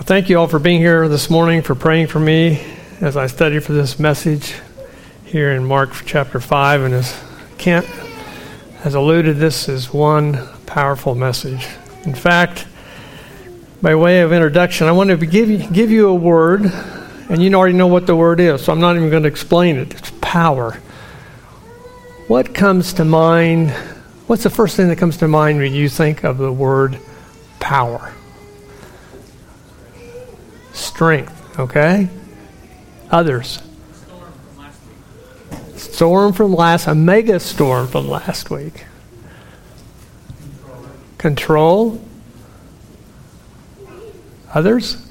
Well, thank you all for being here this morning, for praying for me as I study for this message here in Mark chapter 5. And as Kent has alluded, this is one powerful message. In fact, by way of introduction, I want to give you, give you a word, and you already know what the word is, so I'm not even going to explain it. It's power. What comes to mind? What's the first thing that comes to mind when you think of the word power? Strength, okay? Others. Storm from last, a mega storm from last week. Control. Others?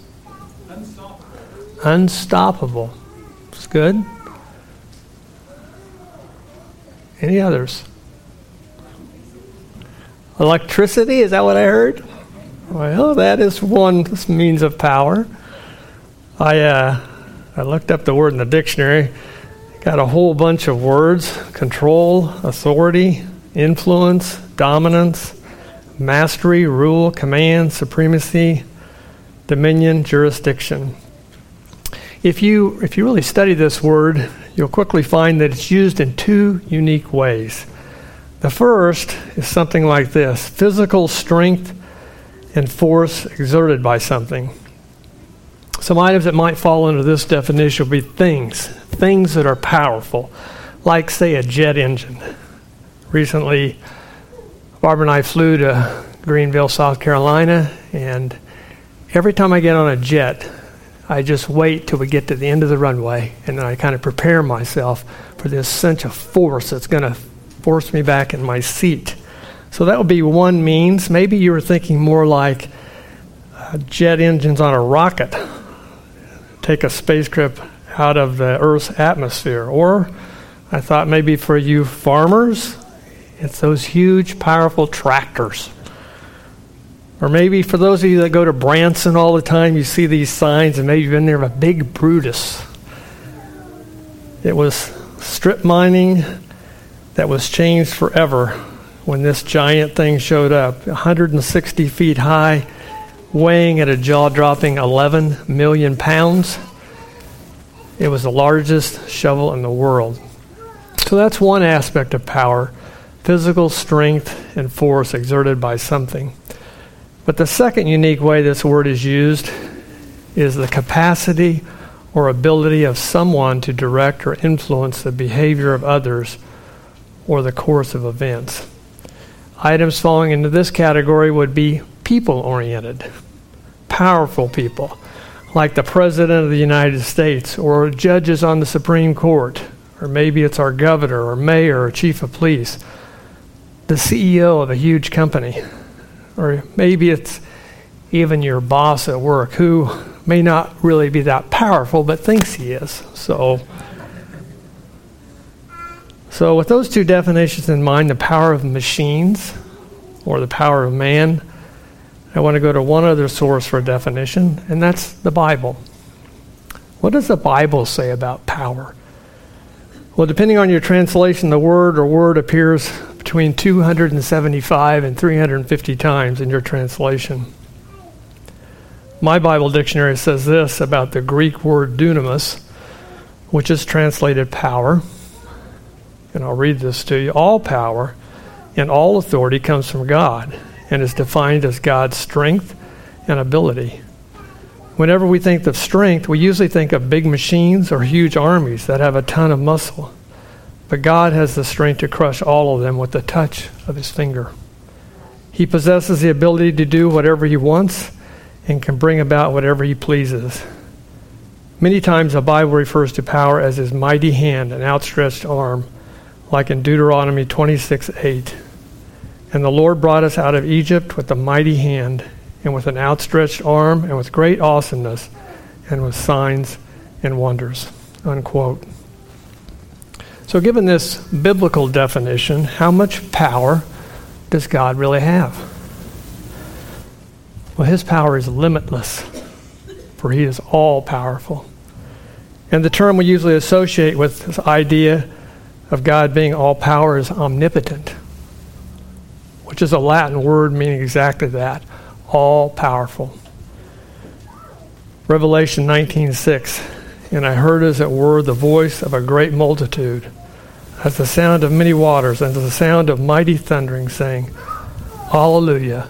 Unstoppable. It's good. Any others? Electricity, is that what I heard? Well, that is one means of power. I, uh, I looked up the word in the dictionary, got a whole bunch of words control, authority, influence, dominance, mastery, rule, command, supremacy, dominion, jurisdiction. If you, if you really study this word, you'll quickly find that it's used in two unique ways. The first is something like this physical strength and force exerted by something. Some items that might fall under this definition would be things, things that are powerful, like, say, a jet engine. Recently, Barbara and I flew to Greenville, South Carolina, and every time I get on a jet, I just wait till we get to the end of the runway, and then I kind of prepare myself for this sense of force that's going to force me back in my seat. So that would be one means. Maybe you were thinking more like uh, jet engines on a rocket take a spacecraft out of the Earth's atmosphere. Or I thought maybe for you farmers, it's those huge, powerful tractors. Or maybe for those of you that go to Branson all the time, you see these signs, and maybe you've been there of a big Brutus. It was strip mining that was changed forever when this giant thing showed up 160 feet high weighing at a jaw dropping 11 million pounds. It was the largest shovel in the world. So that's one aspect of power physical strength and force exerted by something. But the second unique way this word is used is the capacity or ability of someone to direct or influence the behavior of others or the course of events. Items falling into this category would be people oriented, powerful people, like the President of the United States, or judges on the Supreme Court, or maybe it's our governor, or mayor, or chief of police, the CEO of a huge company, or maybe it's even your boss at work who may not really be that powerful but thinks he is. So, so with those two definitions in mind, the power of machines or the power of man, I want to go to one other source for a definition, and that's the Bible. What does the Bible say about power? Well, depending on your translation, the word or word appears between 275 and 350 times in your translation. My Bible dictionary says this about the Greek word dunamis, which is translated power. And I'll read this to you. All power and all authority comes from God and is defined as God's strength and ability. Whenever we think of strength, we usually think of big machines or huge armies that have a ton of muscle. But God has the strength to crush all of them with the touch of his finger. He possesses the ability to do whatever he wants and can bring about whatever he pleases. Many times the Bible refers to power as his mighty hand and outstretched arm, like in Deuteronomy 26 8. And the Lord brought us out of Egypt with a mighty hand, and with an outstretched arm, and with great awesomeness, and with signs and wonders. Unquote. So, given this biblical definition, how much power does God really have? Well, his power is limitless, for he is all powerful. And the term we usually associate with this idea of God being all power is omnipotent which is a Latin word meaning exactly that all powerful. Revelation 19:6, and I heard as it were the voice of a great multitude, as the sound of many waters, and as the sound of mighty thundering, saying, Hallelujah,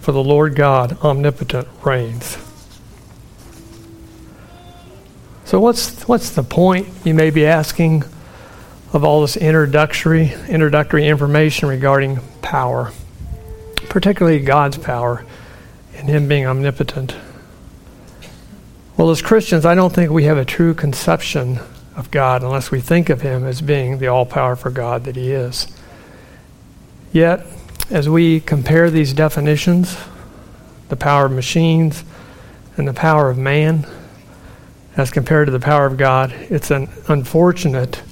for the Lord God omnipotent reigns. So what's what's the point you may be asking of all this introductory introductory information regarding power, particularly God's power and him being omnipotent? Well, as Christians, I don't think we have a true conception of God unless we think of Him as being the all powerful God that He is. Yet, as we compare these definitions, the power of machines and the power of man, as compared to the power of God, it's an unfortunate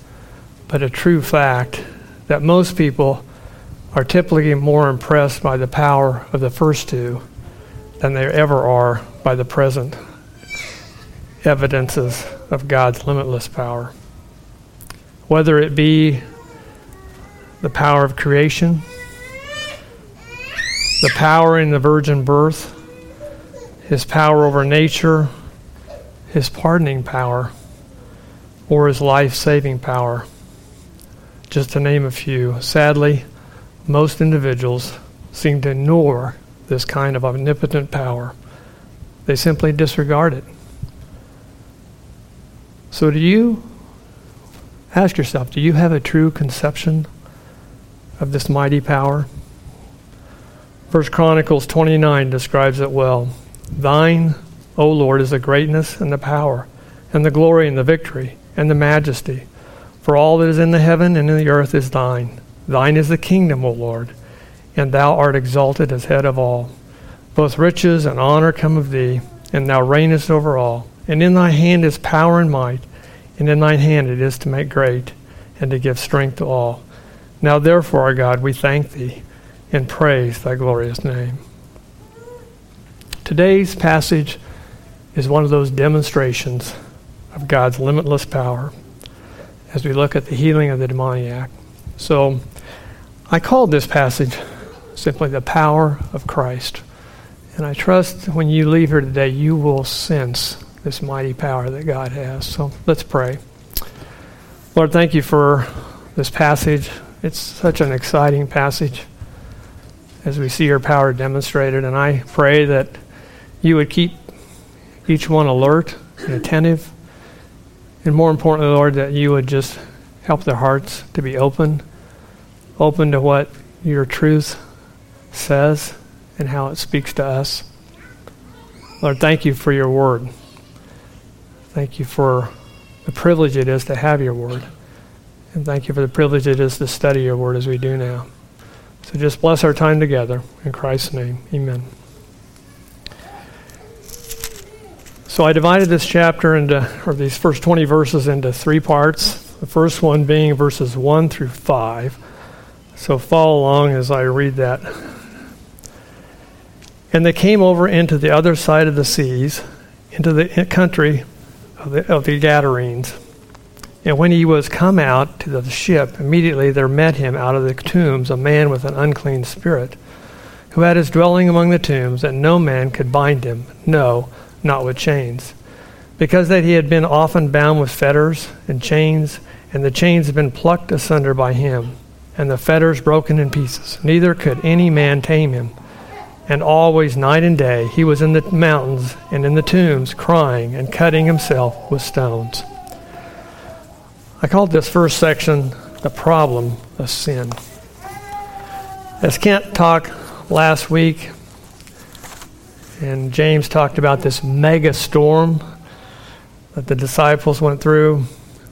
but a true fact that most people are typically more impressed by the power of the first two than they ever are by the present evidences of God's limitless power. Whether it be the power of creation, the power in the virgin birth, his power over nature, his pardoning power, or his life saving power. Just to name a few. Sadly, most individuals seem to ignore this kind of omnipotent power. They simply disregard it. So, do you ask yourself, do you have a true conception of this mighty power? First Chronicles 29 describes it well. Thine, O Lord, is the greatness and the power, and the glory and the victory, and the majesty. For all that is in the heaven and in the earth is thine. Thine is the kingdom, O Lord, and thou art exalted as head of all. Both riches and honor come of thee, and thou reignest over all. And in thy hand is power and might, and in thine hand it is to make great, and to give strength to all. Now therefore, our God, we thank thee, and praise thy glorious name. Today's passage is one of those demonstrations of God's limitless power as we look at the healing of the demoniac. So I called this passage simply the power of Christ. And I trust when you leave here today, you will sense this mighty power that God has. So let's pray. Lord, thank you for this passage. It's such an exciting passage as we see your power demonstrated. And I pray that you would keep each one alert and attentive. And more importantly, Lord, that you would just help their hearts to be open, open to what your truth says and how it speaks to us. Lord, thank you for your word. Thank you for the privilege it is to have your word. And thank you for the privilege it is to study your word as we do now. So just bless our time together. In Christ's name, amen. So I divided this chapter into, or these first 20 verses into three parts. The first one being verses 1 through 5. So follow along as I read that. And they came over into the other side of the seas, into the country of the, of the Gadarenes. And when he was come out to the ship, immediately there met him out of the tombs a man with an unclean spirit, who had his dwelling among the tombs, and no man could bind him, no, not with chains, because that he had been often bound with fetters and chains, and the chains had been plucked asunder by him, and the fetters broken in pieces. Neither could any man tame him and always night and day he was in the mountains and in the tombs crying and cutting himself with stones. I called this first section the problem of sin. As Kent talked last week, and James talked about this mega storm that the disciples went through,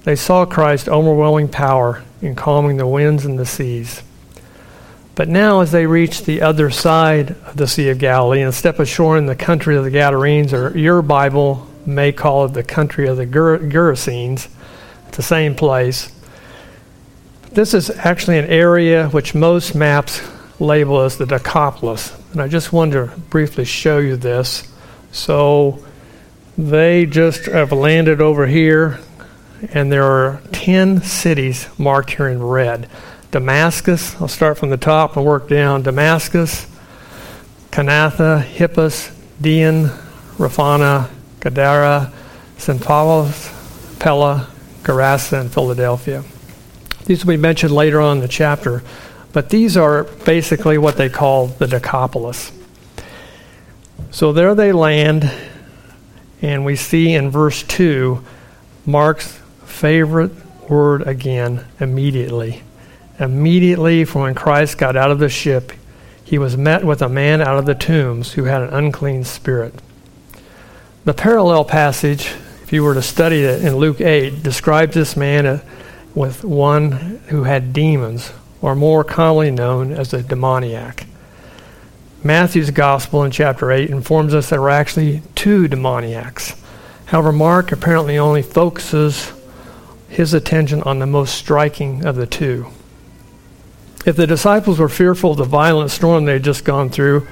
they saw Christ's overwhelming power in calming the winds and the seas. But now, as they reach the other side of the Sea of Galilee and step ashore in the country of the Gadarenes, or your Bible may call it the country of the Ger- Gerasenes, it's the same place. This is actually an area which most maps label as the Decapolis. And I just wanted to briefly show you this. So they just have landed over here, and there are 10 cities marked here in red. Damascus, I'll start from the top and work down. Damascus, Kanatha, Hippus, Dian, Raphana, Gadara, Scythopolis, Pella, Gerasa, and Philadelphia. These will be mentioned later on in the chapter, but these are basically what they call the Decapolis. So there they land, and we see in verse 2 Mark's favorite word again immediately. Immediately from when Christ got out of the ship, he was met with a man out of the tombs who had an unclean spirit. The parallel passage, if you were to study it in Luke 8, describes this man uh, with one who had demons, or more commonly known as a demoniac. Matthew's gospel in chapter 8 informs us there were actually two demoniacs. However, Mark apparently only focuses his attention on the most striking of the two. If the disciples were fearful of the violent storm they had just gone through,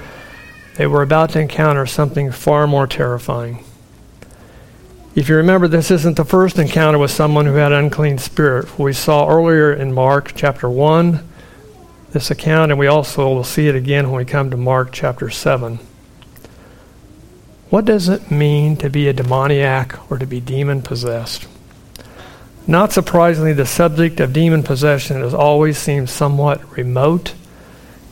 they were about to encounter something far more terrifying. If you remember, this isn't the first encounter with someone who had an unclean spirit. We saw earlier in Mark chapter 1 this account, and we also will see it again when we come to Mark chapter 7. What does it mean to be a demoniac or to be demon possessed? Not surprisingly, the subject of demon possession has always seemed somewhat remote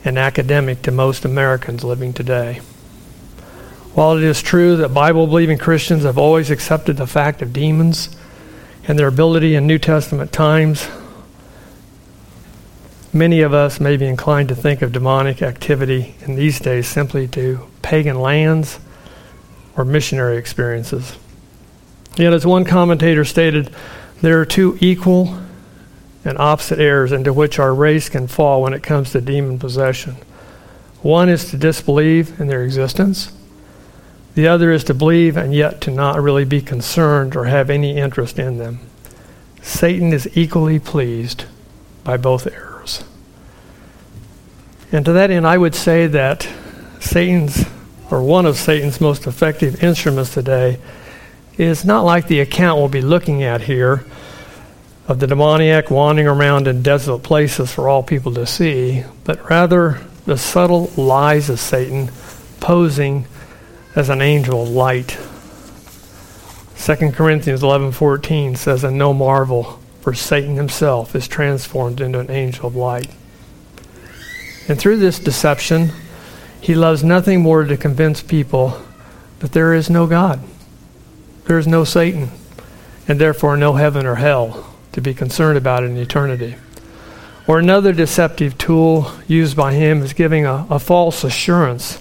and academic to most Americans living today. While it is true that Bible believing Christians have always accepted the fact of demons and their ability in New Testament times Many of us may be inclined to think of demonic activity in these days simply to pagan lands or missionary experiences. Yet, as one commentator stated, there are two equal and opposite errors into which our race can fall when it comes to demon possession. One is to disbelieve in their existence. The other is to believe and yet to not really be concerned or have any interest in them. Satan is equally pleased by both errors. And to that end, I would say that Satan's, or one of Satan's most effective instruments today, is not like the account we'll be looking at here of the demoniac wandering around in desolate places for all people to see, but rather the subtle lies of Satan posing as an angel of light. 2 Corinthians 11:14 says, "And no marvel, for Satan himself is transformed into an angel of light." And through this deception, he loves nothing more to convince people that there is no God, there is no Satan, and therefore no heaven or hell to be concerned about in eternity. Or another deceptive tool used by him is giving a, a false assurance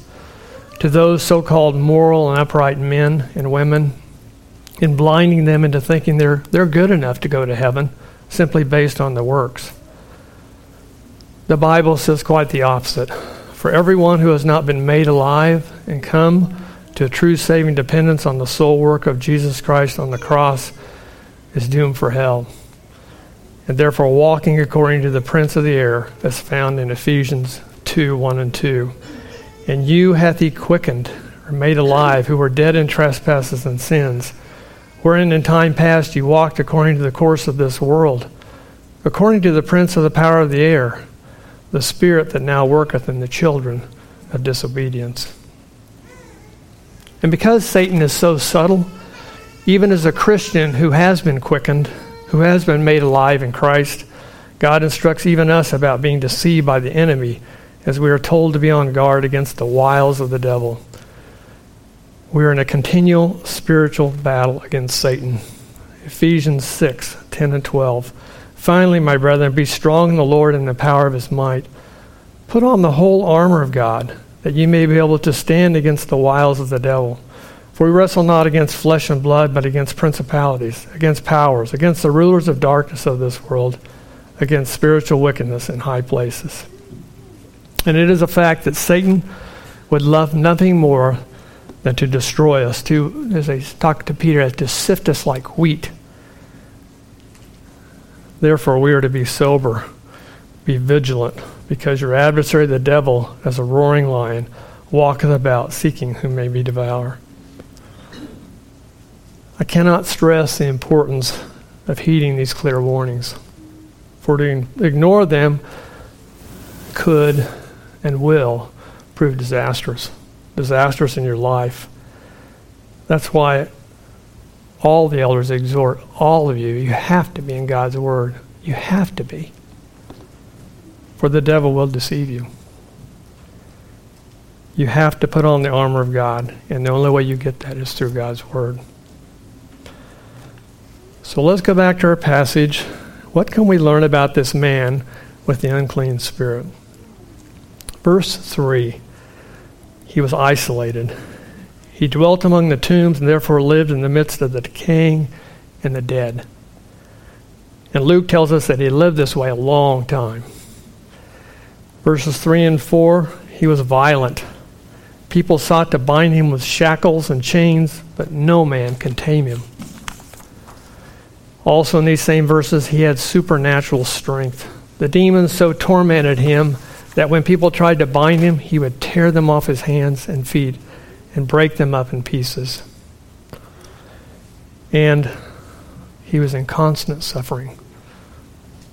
to those so called moral and upright men and women in blinding them into thinking they're, they're good enough to go to heaven simply based on the works. The Bible says quite the opposite. For everyone who has not been made alive and come to a true saving dependence on the sole work of Jesus Christ on the cross is doomed for hell. And therefore, walking according to the prince of the air, as found in Ephesians 2 1 and 2. And you hath he quickened, or made alive, who were dead in trespasses and sins, wherein in time past you walked according to the course of this world, according to the prince of the power of the air the spirit that now worketh in the children of disobedience. And because Satan is so subtle, even as a Christian who has been quickened, who has been made alive in Christ, God instructs even us about being deceived by the enemy as we are told to be on guard against the wiles of the devil. We are in a continual spiritual battle against Satan. Ephesians 6 10 and 12. Finally, my brethren, be strong in the Lord and the power of his might. Put on the whole armor of God, that ye may be able to stand against the wiles of the devil. For we wrestle not against flesh and blood, but against principalities, against powers, against the rulers of darkness of this world, against spiritual wickedness in high places. And it is a fact that Satan would love nothing more than to destroy us, to, as I talked to Peter, to sift us like wheat. Therefore, we are to be sober, be vigilant, because your adversary, the devil, as a roaring lion, walketh about seeking whom may be devour. I cannot stress the importance of heeding these clear warnings, for to ignore them could and will prove disastrous, disastrous in your life. That's why all the elders exhort all of you, you have to be in God's Word. You have to be. For the devil will deceive you. You have to put on the armor of God, and the only way you get that is through God's Word. So let's go back to our passage. What can we learn about this man with the unclean spirit? Verse 3 He was isolated. He dwelt among the tombs and therefore lived in the midst of the decaying and the dead. And Luke tells us that he lived this way a long time. Verses 3 and 4 He was violent. People sought to bind him with shackles and chains, but no man can tame him. Also, in these same verses, he had supernatural strength. The demons so tormented him that when people tried to bind him, he would tear them off his hands and feet and break them up in pieces. And he was in constant suffering.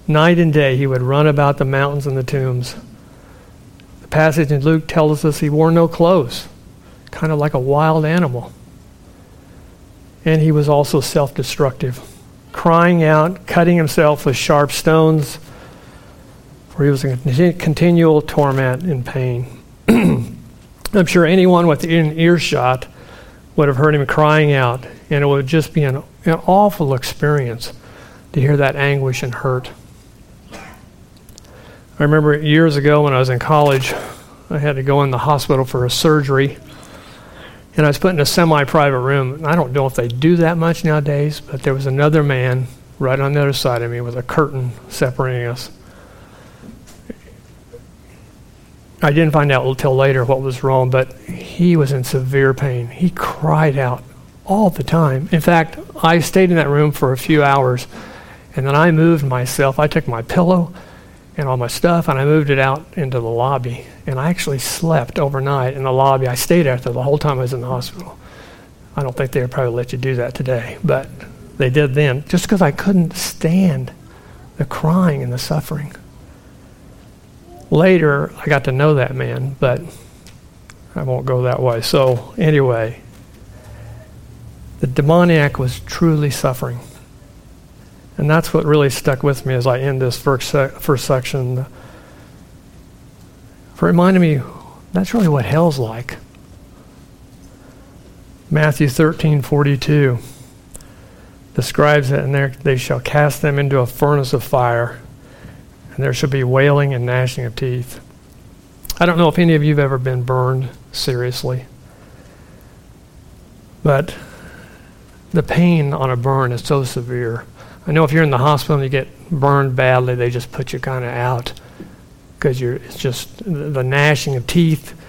Night and day, he would run about the mountains and the tombs. The passage in Luke tells us he wore no clothes, kind of like a wild animal. And he was also self destructive, crying out, cutting himself with sharp stones, for he was in continual torment and pain. I'm sure anyone within earshot would have heard him crying out, and it would just be an, an awful experience to hear that anguish and hurt. I remember years ago when I was in college, I had to go in the hospital for a surgery, and I was put in a semi private room. I don't know if they do that much nowadays, but there was another man right on the other side of me with a curtain separating us. I didn't find out until later what was wrong, but he was in severe pain. He cried out all the time. In fact, I stayed in that room for a few hours, and then I moved myself. I took my pillow and all my stuff, and I moved it out into the lobby. And I actually slept overnight in the lobby. I stayed out there the whole time I was in the hospital. I don't think they would probably let you do that today, but they did then, just because I couldn't stand the crying and the suffering. Later, I got to know that man, but I won't go that way. So, anyway, the demoniac was truly suffering. And that's what really stuck with me as I end this first, first section. It reminded me that's really what hell's like. Matthew 13 42 describes it, and they shall cast them into a furnace of fire and there shall be wailing and gnashing of teeth. I don't know if any of you have ever been burned seriously, but the pain on a burn is so severe. I know if you're in the hospital and you get burned badly, they just put you kind of out because you're it's just the gnashing of teeth,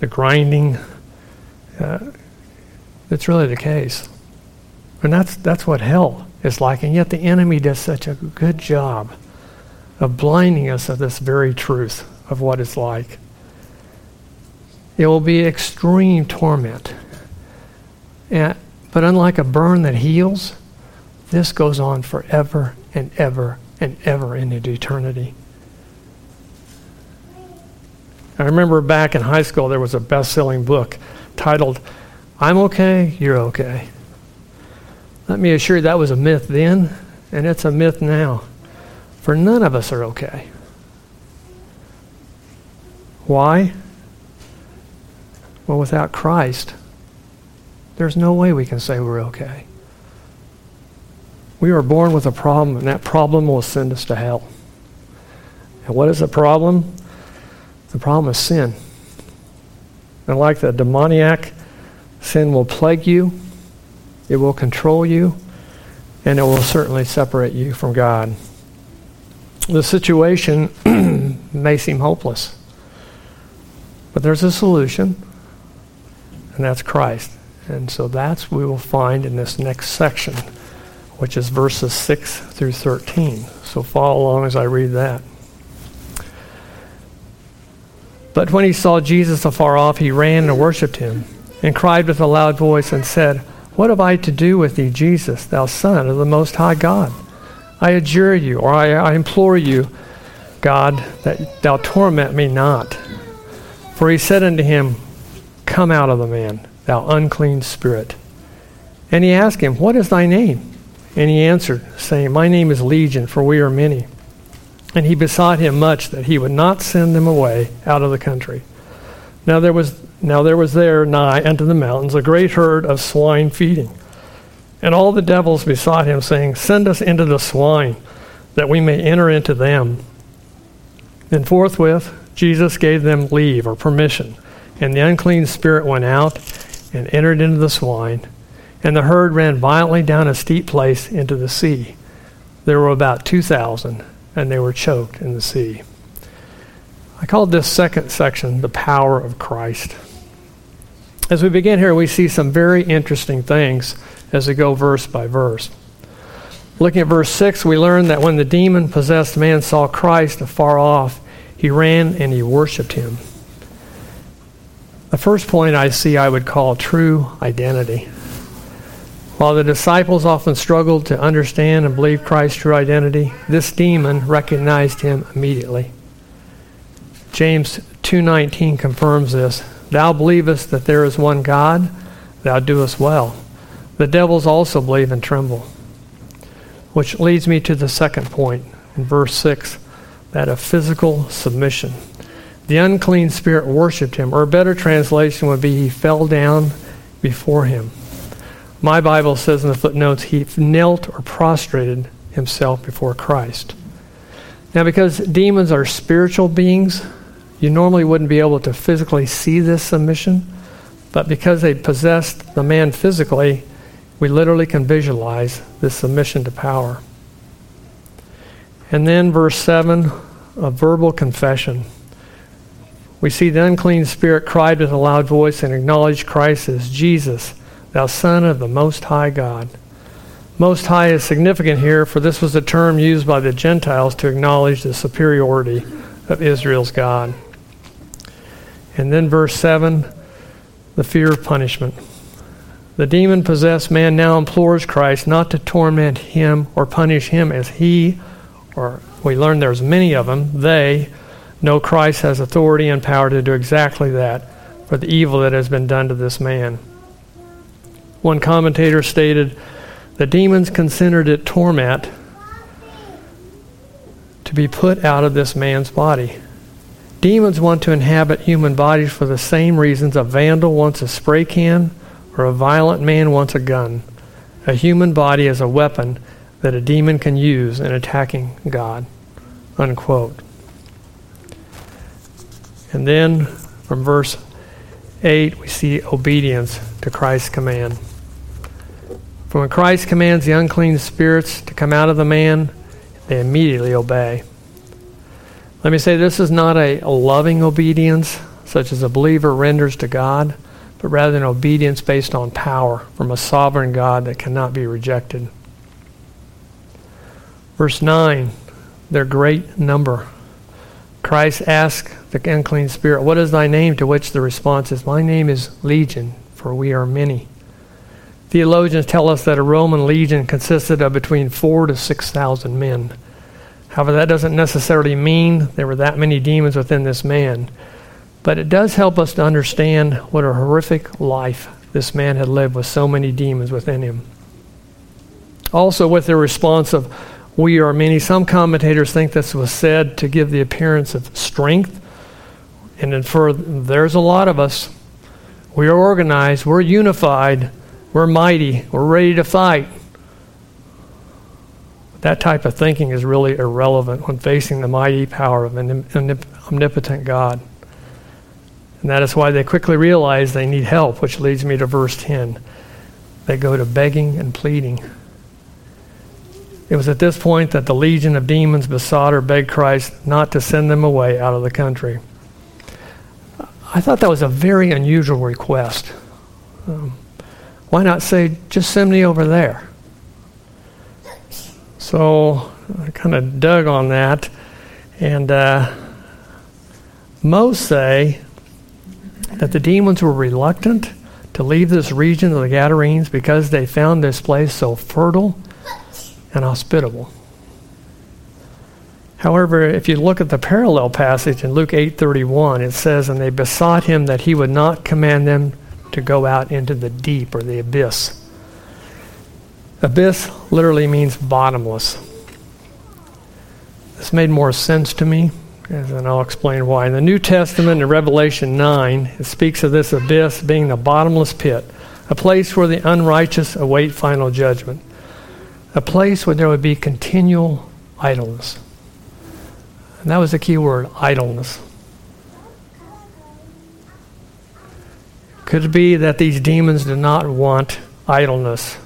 the grinding. Uh, really the case, and that's that's what hell is like. And yet the enemy does such a good job of blinding us of this very truth of what it's like. It will be extreme torment. And, but unlike a burn that heals, this goes on forever and ever and ever into eternity. I remember back in high school, there was a best selling book titled, I'm okay, you're okay. Let me assure you that was a myth then, and it's a myth now. For none of us are okay. Why? Well, without Christ, there's no way we can say we're okay. We are born with a problem, and that problem will send us to hell. And what is the problem? The problem is sin. And like the demoniac, sin will plague you, it will control you, and it will certainly separate you from God the situation may seem hopeless. But there's a solution, and that's Christ. And so that's what we will find in this next section, which is verses 6 through 13. So follow along as I read that. But when he saw Jesus afar off, he ran and worshipped him, and cried with a loud voice and said, What have I to do with thee, Jesus, thou Son of the Most High God? I adjure you, or I, I implore you, God, that thou torment me not. For he said unto him, Come out of the man, thou unclean spirit. And he asked him, What is thy name? And he answered, saying, My name is Legion, for we are many. And he besought him much that he would not send them away out of the country. Now there was now there was there nigh unto the mountains a great herd of swine feeding. And all the devils besought him, saying, Send us into the swine, that we may enter into them. And forthwith Jesus gave them leave or permission, and the unclean spirit went out and entered into the swine, and the herd ran violently down a steep place into the sea. There were about two thousand, and they were choked in the sea. I called this second section the power of Christ. As we begin here, we see some very interesting things as we go verse by verse. Looking at verse 6, we learn that when the demon possessed man saw Christ afar off, he ran and he worshiped him. The first point I see I would call true identity. While the disciples often struggled to understand and believe Christ's true identity, this demon recognized him immediately. James 2:19 confirms this. Thou believest that there is one God, thou doest well. The devils also believe and tremble. Which leads me to the second point in verse 6 that of physical submission. The unclean spirit worshipped him, or a better translation would be he fell down before him. My Bible says in the footnotes he knelt or prostrated himself before Christ. Now, because demons are spiritual beings, you normally wouldn't be able to physically see this submission, but because they possessed the man physically, we literally can visualize this submission to power. And then, verse 7, a verbal confession. We see the unclean spirit cried with a loud voice and acknowledged Christ as Jesus, thou Son of the Most High God. Most High is significant here, for this was a term used by the Gentiles to acknowledge the superiority of Israel's God. And then, verse 7, the fear of punishment. The demon possessed man now implores Christ not to torment him or punish him as he, or we learn there's many of them, they know Christ has authority and power to do exactly that for the evil that has been done to this man. One commentator stated, the demons considered it torment to be put out of this man's body. Demons want to inhabit human bodies for the same reasons a vandal wants a spray can or a violent man wants a gun. A human body is a weapon that a demon can use in attacking God. Unquote. And then from verse 8, we see obedience to Christ's command. For when Christ commands the unclean spirits to come out of the man, they immediately obey. Let me say this is not a, a loving obedience, such as a believer renders to God but rather an obedience based on power from a sovereign God that cannot be rejected. Verse 9, their great number. Christ asked the unclean spirit, What is thy name? To which the response is, My name is Legion, for we are many. Theologians tell us that a Roman legion consisted of between four to six thousand men. However, that doesn't necessarily mean there were that many demons within this man. But it does help us to understand what a horrific life this man had lived with so many demons within him. Also, with the response of, We are many, some commentators think this was said to give the appearance of strength and infer there's a lot of us. We are organized, we're unified, we're mighty, we're ready to fight. That type of thinking is really irrelevant when facing the mighty power of an omnipotent God. And that is why they quickly realize they need help, which leads me to verse 10. They go to begging and pleading. It was at this point that the legion of demons besought or begged Christ not to send them away out of the country. I thought that was a very unusual request. Um, why not say, just send me over there? So I kind of dug on that. And uh, most say that the demons were reluctant to leave this region of the Gadarenes because they found this place so fertile and hospitable. However, if you look at the parallel passage in Luke 8:31, it says, "And they besought him that he would not command them to go out into the deep or the abyss." Abyss literally means bottomless. This made more sense to me, and I'll explain why. In the New Testament, in Revelation 9, it speaks of this abyss being the bottomless pit, a place where the unrighteous await final judgment, a place where there would be continual idleness. And that was the key word idleness. Could it be that these demons do not want idleness?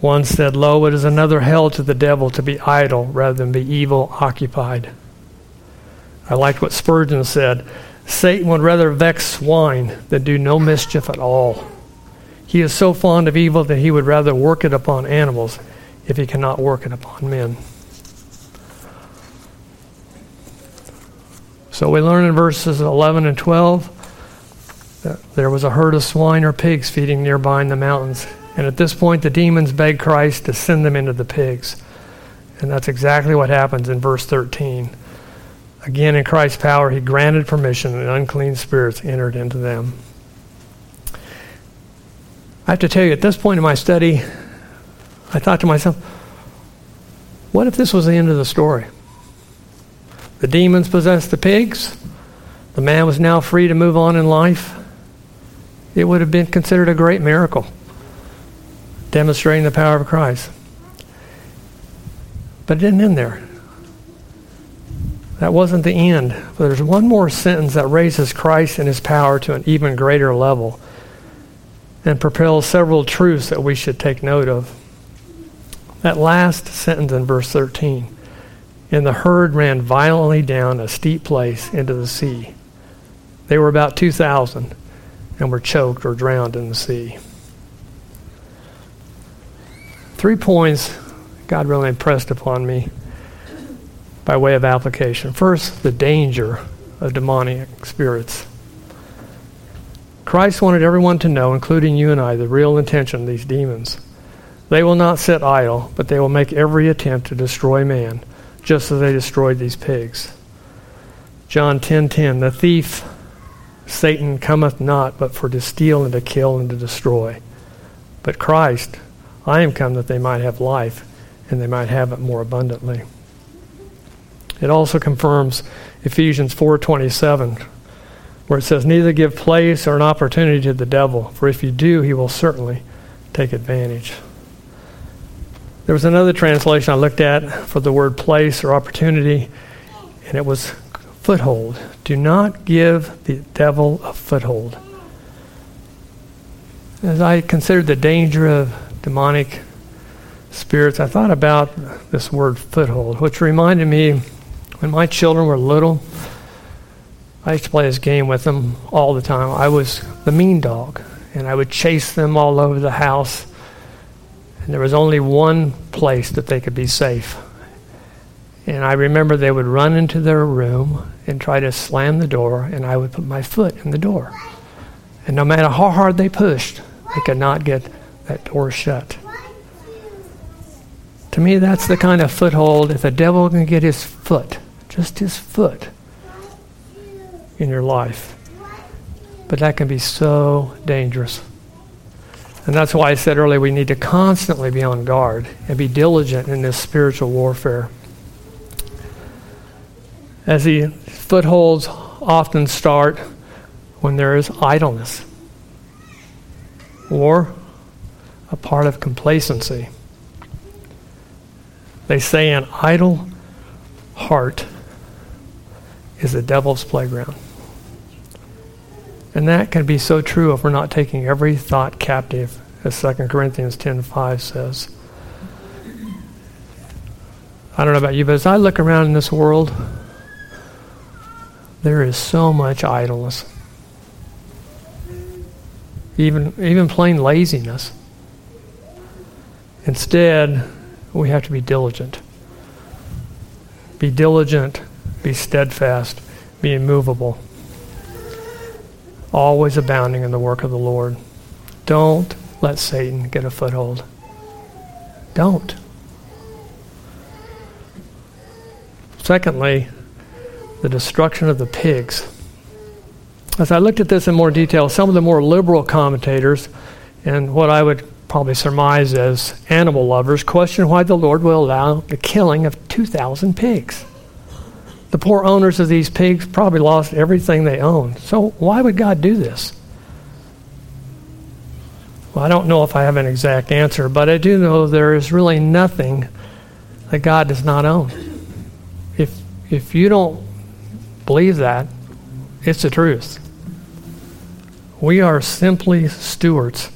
One said, Lo, it is another hell to the devil to be idle rather than be evil occupied. I liked what Spurgeon said Satan would rather vex swine than do no mischief at all. He is so fond of evil that he would rather work it upon animals if he cannot work it upon men. So we learn in verses 11 and 12 that there was a herd of swine or pigs feeding nearby in the mountains. And at this point, the demons begged Christ to send them into the pigs. And that's exactly what happens in verse 13. Again, in Christ's power, he granted permission, and unclean spirits entered into them. I have to tell you, at this point in my study, I thought to myself, what if this was the end of the story? The demons possessed the pigs. The man was now free to move on in life. It would have been considered a great miracle, demonstrating the power of Christ. But it didn't end there. That wasn't the end. But there's one more sentence that raises Christ and his power to an even greater level and propels several truths that we should take note of. That last sentence in verse 13 and the herd ran violently down a steep place into the sea. They were about 2,000 and were choked or drowned in the sea. Three points God really impressed upon me by way of application. First, the danger of demonic spirits. Christ wanted everyone to know, including you and I, the real intention of these demons. They will not sit idle, but they will make every attempt to destroy man just as they destroyed these pigs. John 10:10 10, 10, The thief Satan cometh not but for to steal and to kill and to destroy. But Christ, I am come that they might have life and they might have it more abundantly. It also confirms Ephesians 4:27 where it says neither give place or an opportunity to the devil for if you do he will certainly take advantage. There was another translation I looked at for the word place or opportunity, and it was foothold. Do not give the devil a foothold. As I considered the danger of demonic spirits, I thought about this word foothold, which reminded me when my children were little, I used to play this game with them all the time. I was the mean dog, and I would chase them all over the house and there was only one place that they could be safe. And I remember they would run into their room and try to slam the door, and I would put my foot in the door. And no matter how hard they pushed, they could not get that door shut. To me, that's the kind of foothold. If the devil can get his foot, just his foot, in your life, but that can be so dangerous. And that's why I said earlier we need to constantly be on guard and be diligent in this spiritual warfare. As the footholds often start when there is idleness or a part of complacency. They say an idle heart is the devil's playground. And that can be so true if we're not taking every thought captive, as 2 Corinthians 10.5 says. I don't know about you, but as I look around in this world, there is so much idleness. Even, even plain laziness. Instead, we have to be diligent. Be diligent, be steadfast, be immovable always abounding in the work of the Lord. Don't let Satan get a foothold. Don't. Secondly, the destruction of the pigs. As I looked at this in more detail, some of the more liberal commentators, and what I would probably surmise as animal lovers, question why the Lord will allow the killing of 2,000 pigs. The poor owners of these pigs probably lost everything they owned. So, why would God do this? Well, I don't know if I have an exact answer, but I do know there is really nothing that God does not own. If, if you don't believe that, it's the truth. We are simply stewards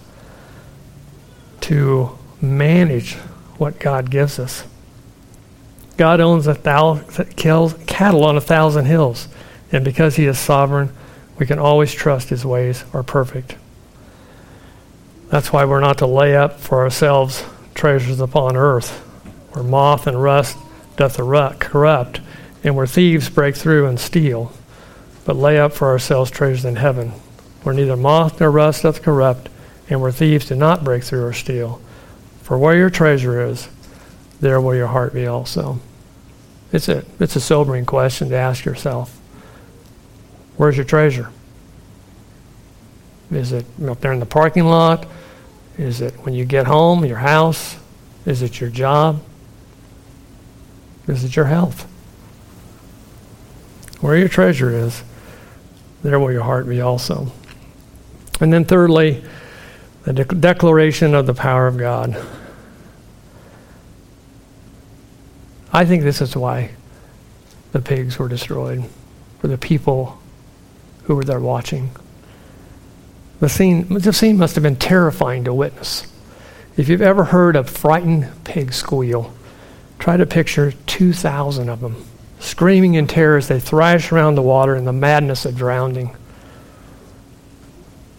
to manage what God gives us. God owns a thousand cattle on a thousand hills, and because He is sovereign, we can always trust His ways are perfect. That's why we're not to lay up for ourselves treasures upon earth, where moth and rust doth corrupt, and where thieves break through and steal, but lay up for ourselves treasures in heaven, where neither moth nor rust doth corrupt, and where thieves do not break through or steal. For where your treasure is, there will your heart be also. It's a, it's a sobering question to ask yourself. Where's your treasure? Is it up there in the parking lot? Is it when you get home, your house? Is it your job? Is it your health? Where your treasure is, there will your heart be also. And then, thirdly, the de- declaration of the power of God. I think this is why the pigs were destroyed, for the people who were there watching. The scene, the scene must have been terrifying to witness. If you've ever heard a frightened pig squeal, try to picture 2,000 of them screaming in terror as they thrash around the water in the madness of drowning.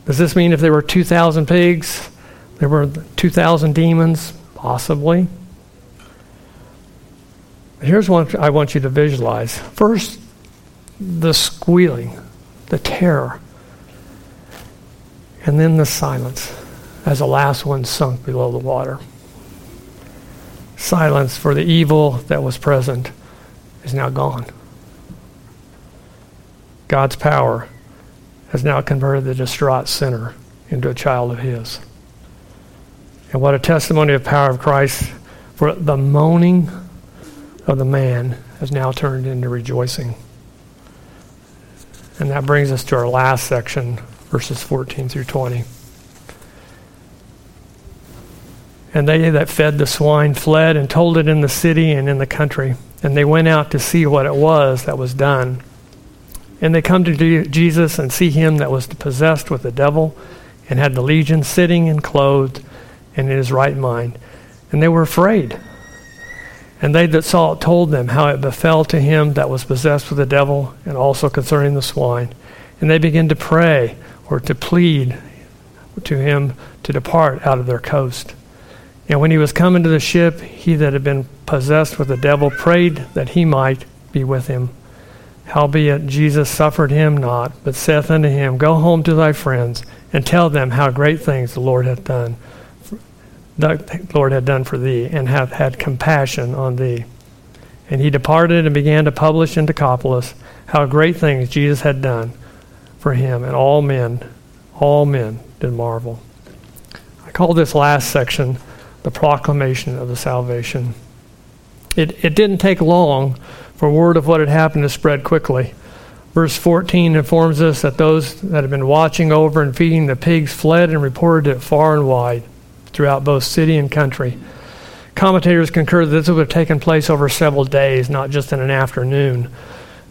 Does this mean if there were 2,000 pigs, there were 2,000 demons? Possibly. Here's what I want you to visualize. First, the squealing, the terror, and then the silence as the last one sunk below the water. Silence for the evil that was present is now gone. God's power has now converted the distraught sinner into a child of His. And what a testimony of power of Christ for the moaning of the man has now turned into rejoicing. And that brings us to our last section, verses 14 through 20. And they that fed the swine fled and told it in the city and in the country. And they went out to see what it was that was done. And they come to Jesus and see him that was possessed with the devil and had the legion sitting and clothed and in his right mind. And they were afraid. And they that saw it told them how it befell to him that was possessed with the devil, and also concerning the swine. And they began to pray or to plead to him to depart out of their coast. And when he was come into the ship, he that had been possessed with the devil prayed that he might be with him. Howbeit Jesus suffered him not, but saith unto him, Go home to thy friends, and tell them how great things the Lord hath done. The Lord hath done for thee, and hath had compassion on thee. And he departed and began to publish in Decapolis how great things Jesus had done for him, and all men, all men did marvel. I call this last section the proclamation of the salvation. It, it didn't take long for word of what had happened to spread quickly. Verse 14 informs us that those that had been watching over and feeding the pigs fled and reported it far and wide throughout both city and country. Commentators concur that this would have taken place over several days, not just in an afternoon.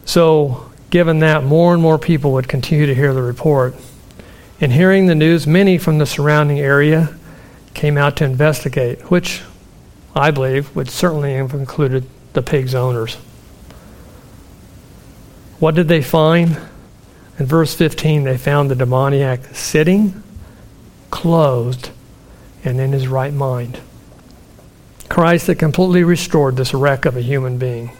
So, given that, more and more people would continue to hear the report. In hearing the news, many from the surrounding area came out to investigate, which I believe would certainly have included the pig's owners. What did they find? In verse 15, they found the demoniac sitting, clothed, and in his right mind. Christ had completely restored this wreck of a human being.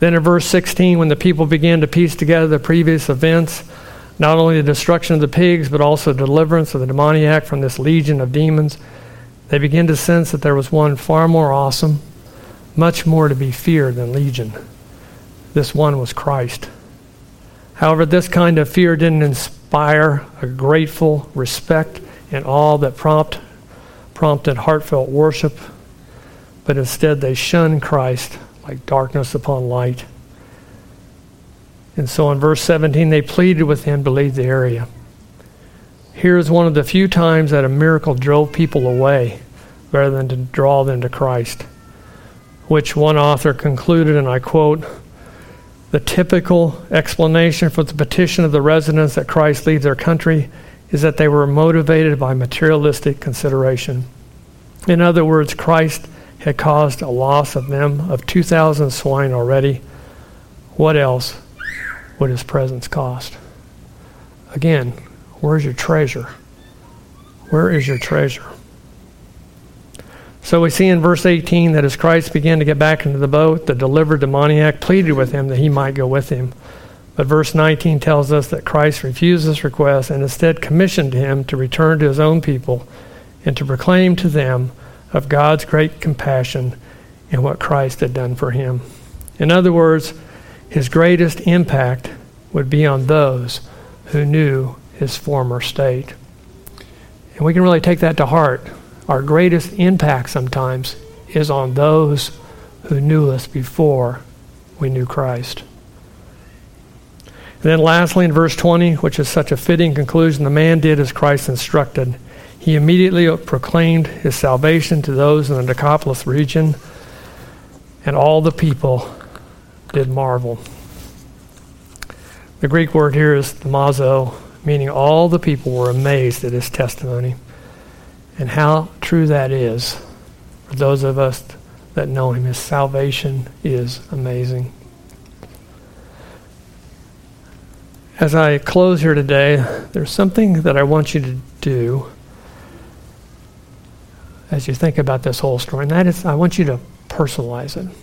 Then in verse 16, when the people began to piece together the previous events, not only the destruction of the pigs, but also the deliverance of the demoniac from this legion of demons, they began to sense that there was one far more awesome, much more to be feared than legion. This one was Christ. However, this kind of fear didn't inspire a grateful respect and awe that prompt, prompted heartfelt worship, but instead they shunned Christ like darkness upon light. And so in verse 17, they pleaded with him to leave the area. Here is one of the few times that a miracle drove people away rather than to draw them to Christ, which one author concluded, and I quote, the typical explanation for the petition of the residents that Christ leave their country is that they were motivated by materialistic consideration. In other words, Christ had caused a loss of them of 2,000 swine already. What else would his presence cost? Again, where's your treasure? Where is your treasure? So we see in verse 18 that as Christ began to get back into the boat, the delivered demoniac pleaded with him that he might go with him. But verse 19 tells us that Christ refused this request and instead commissioned him to return to his own people and to proclaim to them of God's great compassion and what Christ had done for him. In other words, his greatest impact would be on those who knew his former state. And we can really take that to heart our greatest impact sometimes is on those who knew us before we knew Christ. And then, lastly, in verse 20, which is such a fitting conclusion, the man did as Christ instructed. He immediately proclaimed his salvation to those in the Decapolis region, and all the people did marvel. The Greek word here is thaumazo, meaning all the people were amazed at his testimony. And how true that is for those of us that know Him. His salvation is amazing. As I close here today, there's something that I want you to do as you think about this whole story, and that is I want you to personalize it.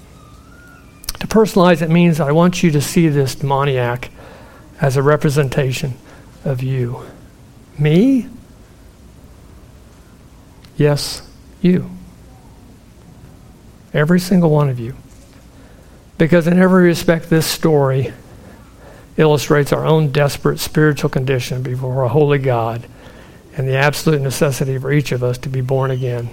To personalize it means I want you to see this demoniac as a representation of you. Me? Yes, you. Every single one of you. Because in every respect, this story illustrates our own desperate spiritual condition before a holy God and the absolute necessity for each of us to be born again,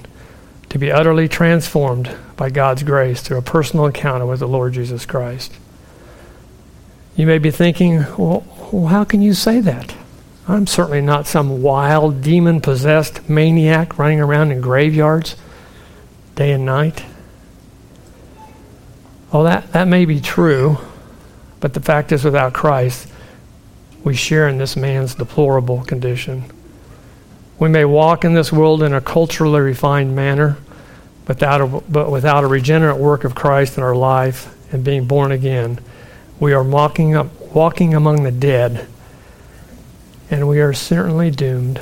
to be utterly transformed by God's grace through a personal encounter with the Lord Jesus Christ. You may be thinking, well, how can you say that? I'm certainly not some wild, demon possessed maniac running around in graveyards day and night. Oh, that, that may be true, but the fact is, without Christ, we share in this man's deplorable condition. We may walk in this world in a culturally refined manner, without a, but without a regenerate work of Christ in our life and being born again, we are walking, up, walking among the dead and we are certainly doomed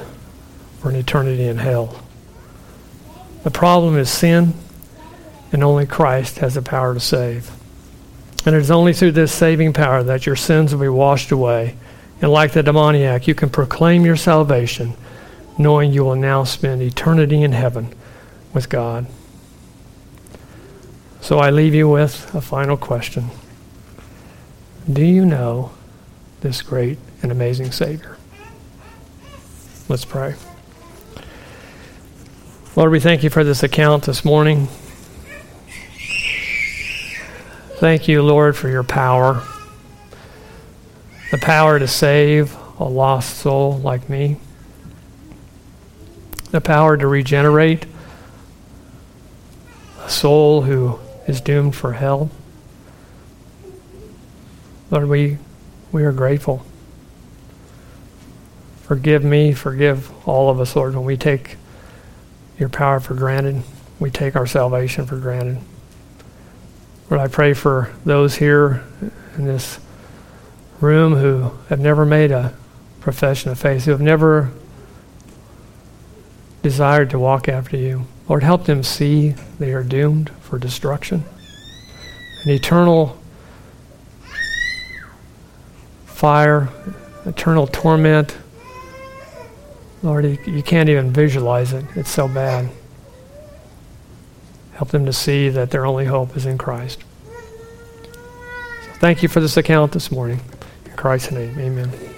for an eternity in hell. The problem is sin, and only Christ has the power to save. And it is only through this saving power that your sins will be washed away. And like the demoniac, you can proclaim your salvation, knowing you will now spend eternity in heaven with God. So I leave you with a final question Do you know this great and amazing Savior? Let's pray. Lord, we thank you for this account this morning. Thank you, Lord, for your power. The power to save a lost soul like me. The power to regenerate a soul who is doomed for hell. Lord, we, we are grateful. Forgive me, forgive all of us, Lord, when we take your power for granted. We take our salvation for granted. Lord, I pray for those here in this room who have never made a profession of faith, who have never desired to walk after you. Lord, help them see they are doomed for destruction, an eternal fire, eternal torment Lord, you can't even visualize it. It's so bad. Help them to see that their only hope is in Christ. So thank you for this account this morning. In Christ's name, amen.